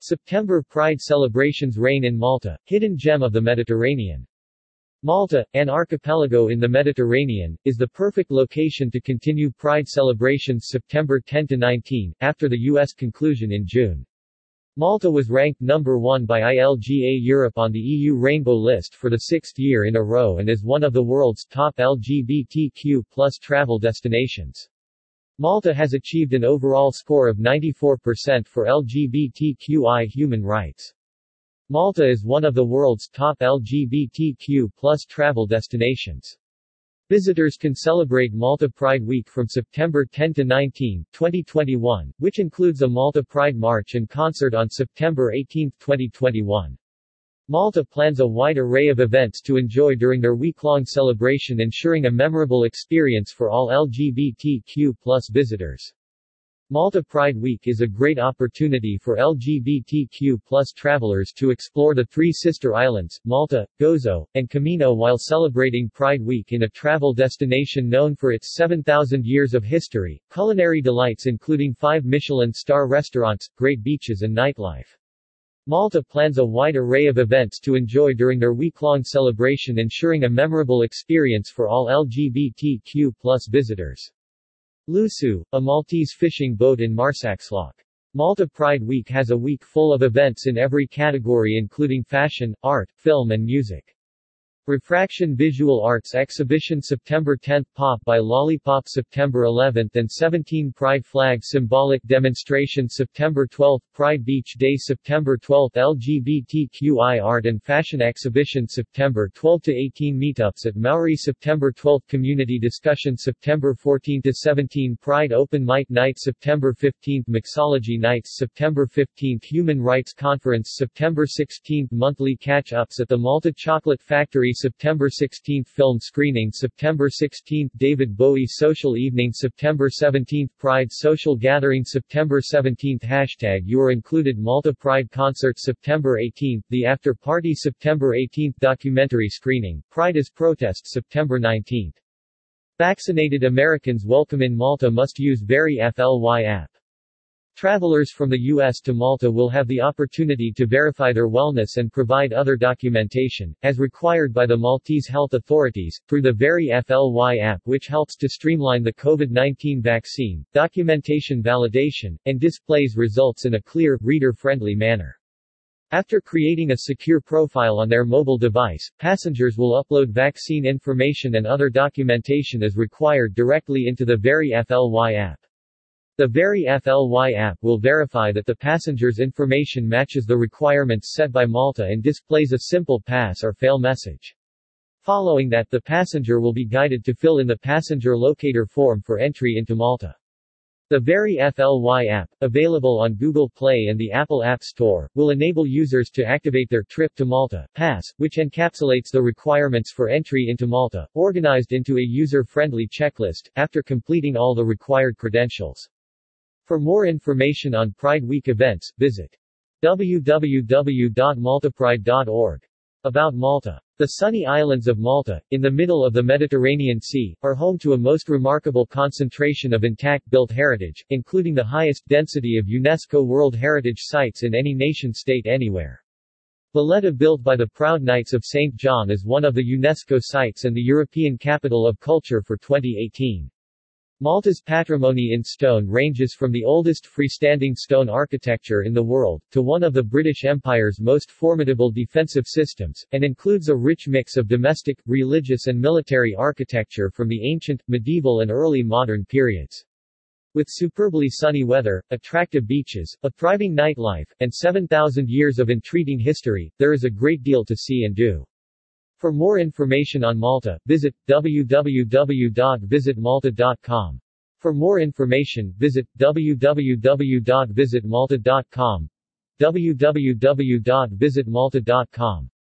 September Pride celebrations reign in Malta, hidden gem of the Mediterranean. Malta, an archipelago in the Mediterranean, is the perfect location to continue Pride celebrations September 10-19, after the U.S. conclusion in June. Malta was ranked number one by ILGA Europe on the EU Rainbow List for the sixth year in a row and is one of the world's top LGBTQ travel destinations. Malta has achieved an overall score of 94% for LGBTQI human rights. Malta is one of the world's top LGBTQ plus travel destinations. Visitors can celebrate Malta Pride Week from September 10 to 19, 2021, which includes a Malta Pride March and concert on September 18, 2021. Malta plans a wide array of events to enjoy during their week-long celebration ensuring a memorable experience for all LGBTQ visitors. Malta Pride Week is a great opportunity for LGBTQ travelers to explore the three sister islands, Malta, Gozo, and Comino while celebrating Pride Week in a travel destination known for its 7,000 years of history, culinary delights including five Michelin star restaurants, great beaches and nightlife. Malta plans a wide array of events to enjoy during their week-long celebration ensuring a memorable experience for all LGBTQ plus visitors. Luzzu, a Maltese fishing boat in Marsaxlokk. Malta Pride Week has a week full of events in every category including fashion, art, film and music. Refraction Visual Arts Exhibition September 10 Pop by Lollipop September 11 and 17 Pride Flag Symbolic Demonstration September 12 Pride Beach Day September 12 LGBTQI Art and Fashion Exhibition September 12 to 18 Meetups at Maori September 12 Community Discussion September 14 to 17 Pride Open Mic Night September 15 Mixology Nights September 15 Human Rights Conference September 16 Monthly Catch-Ups at the Malta Chocolate Factory September 16 Film screening September 16 David Bowie Social Evening September 17 Pride Social Gathering September 17 Hashtag You Are Included Malta Pride Concert September 18 The After Party September 18 Documentary screening, Pride is Protest September 19 Vaccinated Americans welcome in Malta must use Very FLY app. Travelers from the U.S. to Malta will have the opportunity to verify their wellness and provide other documentation, as required by the Maltese health authorities, through the Very FLY app which helps to streamline the COVID-19 vaccine, documentation validation, and displays results in a clear, reader-friendly manner. After creating a secure profile on their mobile device, passengers will upload vaccine information and other documentation as required directly into the Very FLY app. The VeriFLY app will verify that the passenger's information matches the requirements set by Malta and displays a simple pass or fail message. Following that the passenger will be guided to fill in the passenger locator form for entry into Malta. The VeriFLY app, available on Google Play and the Apple App Store, will enable users to activate their Trip to Malta pass, which encapsulates the requirements for entry into Malta, organized into a user-friendly checklist, after completing all the required credentials. For more information on Pride Week events, visit www.maltapride.org. About Malta. The sunny islands of Malta, in the middle of the Mediterranean Sea, are home to a most remarkable concentration of intact built heritage, including the highest density of UNESCO World Heritage Sites in any nation-state anywhere. Valletta built by the Proud Knights of St. John is one of the UNESCO sites and the European Capital of Culture for 2018. Malta's patrimony in stone ranges from the oldest freestanding stone architecture in the world, to one of the British Empire's most formidable defensive systems, and includes a rich mix of domestic, religious and military architecture from the ancient, medieval and early modern periods. With superbly sunny weather, attractive beaches, a thriving nightlife, and 7,000 years of intriguing history, there is a great deal to see and do. For more information on Malta, visit www.visitmalta.com. For more information, visit www.visitmalta.com. www.visitmalta.com